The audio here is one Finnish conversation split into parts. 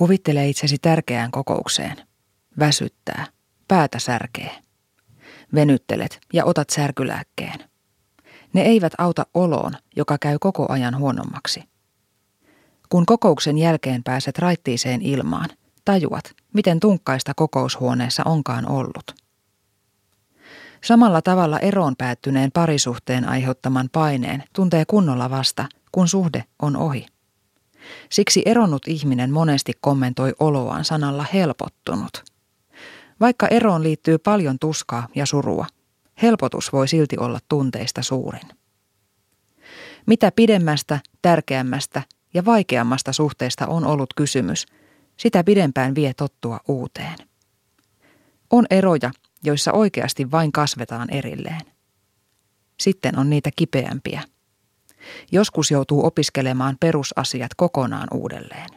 Kuvittele itsesi tärkeään kokoukseen. Väsyttää. Päätä särkee. Venyttelet ja otat särkylääkkeen. Ne eivät auta oloon, joka käy koko ajan huonommaksi. Kun kokouksen jälkeen pääset raittiiseen ilmaan, tajuat, miten tunkkaista kokoushuoneessa onkaan ollut. Samalla tavalla eroon päättyneen parisuhteen aiheuttaman paineen tuntee kunnolla vasta, kun suhde on ohi. Siksi eronnut ihminen monesti kommentoi oloaan sanalla helpottunut. Vaikka eroon liittyy paljon tuskaa ja surua, helpotus voi silti olla tunteista suurin. Mitä pidemmästä, tärkeämmästä ja vaikeammasta suhteesta on ollut kysymys, sitä pidempään vie tottua uuteen. On eroja, joissa oikeasti vain kasvetaan erilleen. Sitten on niitä kipeämpiä. Joskus joutuu opiskelemaan perusasiat kokonaan uudelleen.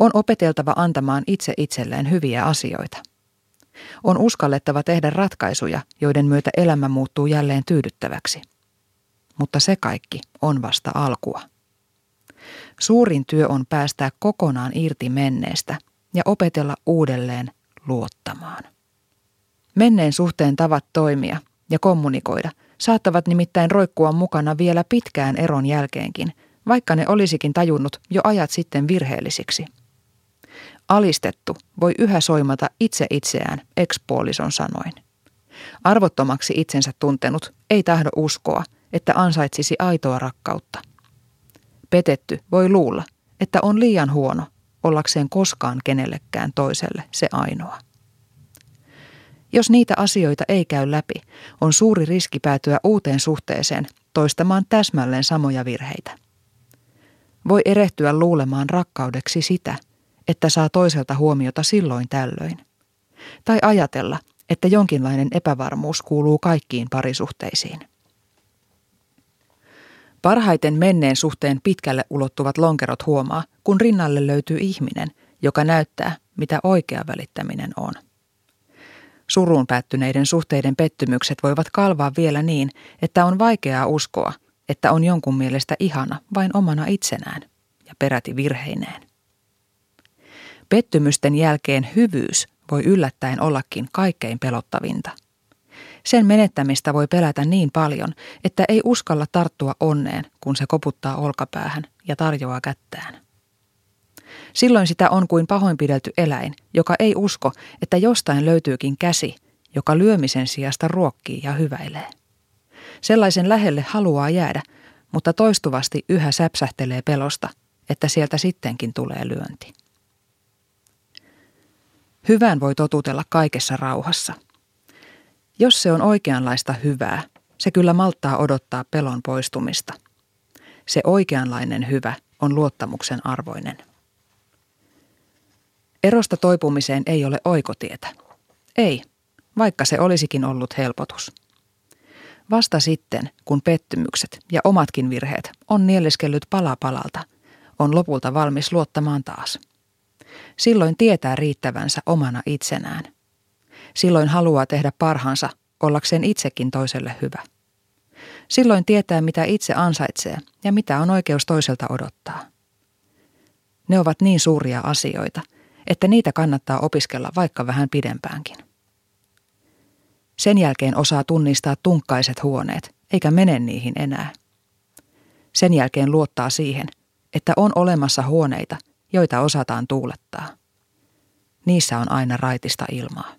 On opeteltava antamaan itse itselleen hyviä asioita. On uskallettava tehdä ratkaisuja, joiden myötä elämä muuttuu jälleen tyydyttäväksi. Mutta se kaikki on vasta alkua. Suurin työ on päästää kokonaan irti menneestä ja opetella uudelleen luottamaan. Menneen suhteen tavat toimia ja kommunikoida saattavat nimittäin roikkua mukana vielä pitkään eron jälkeenkin, vaikka ne olisikin tajunnut jo ajat sitten virheellisiksi. Alistettu voi yhä soimata itse itseään ekspuolison sanoin. Arvottomaksi itsensä tuntenut ei tahdo uskoa, että ansaitsisi aitoa rakkautta. Petetty voi luulla, että on liian huono ollakseen koskaan kenellekään toiselle se ainoa. Jos niitä asioita ei käy läpi, on suuri riski päätyä uuteen suhteeseen toistamaan täsmälleen samoja virheitä. Voi erehtyä luulemaan rakkaudeksi sitä, että saa toiselta huomiota silloin tällöin. Tai ajatella, että jonkinlainen epävarmuus kuuluu kaikkiin parisuhteisiin. Parhaiten menneen suhteen pitkälle ulottuvat lonkerot huomaa, kun rinnalle löytyy ihminen, joka näyttää, mitä oikea välittäminen on. Suruun päättyneiden suhteiden pettymykset voivat kalvaa vielä niin, että on vaikeaa uskoa, että on jonkun mielestä ihana vain omana itsenään ja peräti virheineen. Pettymysten jälkeen hyvyys voi yllättäen ollakin kaikkein pelottavinta. Sen menettämistä voi pelätä niin paljon, että ei uskalla tarttua onneen, kun se koputtaa olkapäähän ja tarjoaa kättään. Silloin sitä on kuin pahoinpidelty eläin, joka ei usko, että jostain löytyykin käsi, joka lyömisen sijasta ruokkii ja hyväilee. Sellaisen lähelle haluaa jäädä, mutta toistuvasti yhä säpsähtelee pelosta, että sieltä sittenkin tulee lyönti. Hyvään voi totutella kaikessa rauhassa. Jos se on oikeanlaista hyvää, se kyllä malttaa odottaa pelon poistumista. Se oikeanlainen hyvä on luottamuksen arvoinen. Erosta toipumiseen ei ole oikotietä. Ei, vaikka se olisikin ollut helpotus. Vasta sitten, kun pettymykset ja omatkin virheet on nieleskellyt pala palalta, on lopulta valmis luottamaan taas. Silloin tietää riittävänsä omana itsenään. Silloin haluaa tehdä parhaansa ollakseen itsekin toiselle hyvä. Silloin tietää, mitä itse ansaitsee ja mitä on oikeus toiselta odottaa. Ne ovat niin suuria asioita – että niitä kannattaa opiskella vaikka vähän pidempäänkin. Sen jälkeen osaa tunnistaa tunkkaiset huoneet, eikä mene niihin enää. Sen jälkeen luottaa siihen, että on olemassa huoneita, joita osataan tuulettaa. Niissä on aina raitista ilmaa.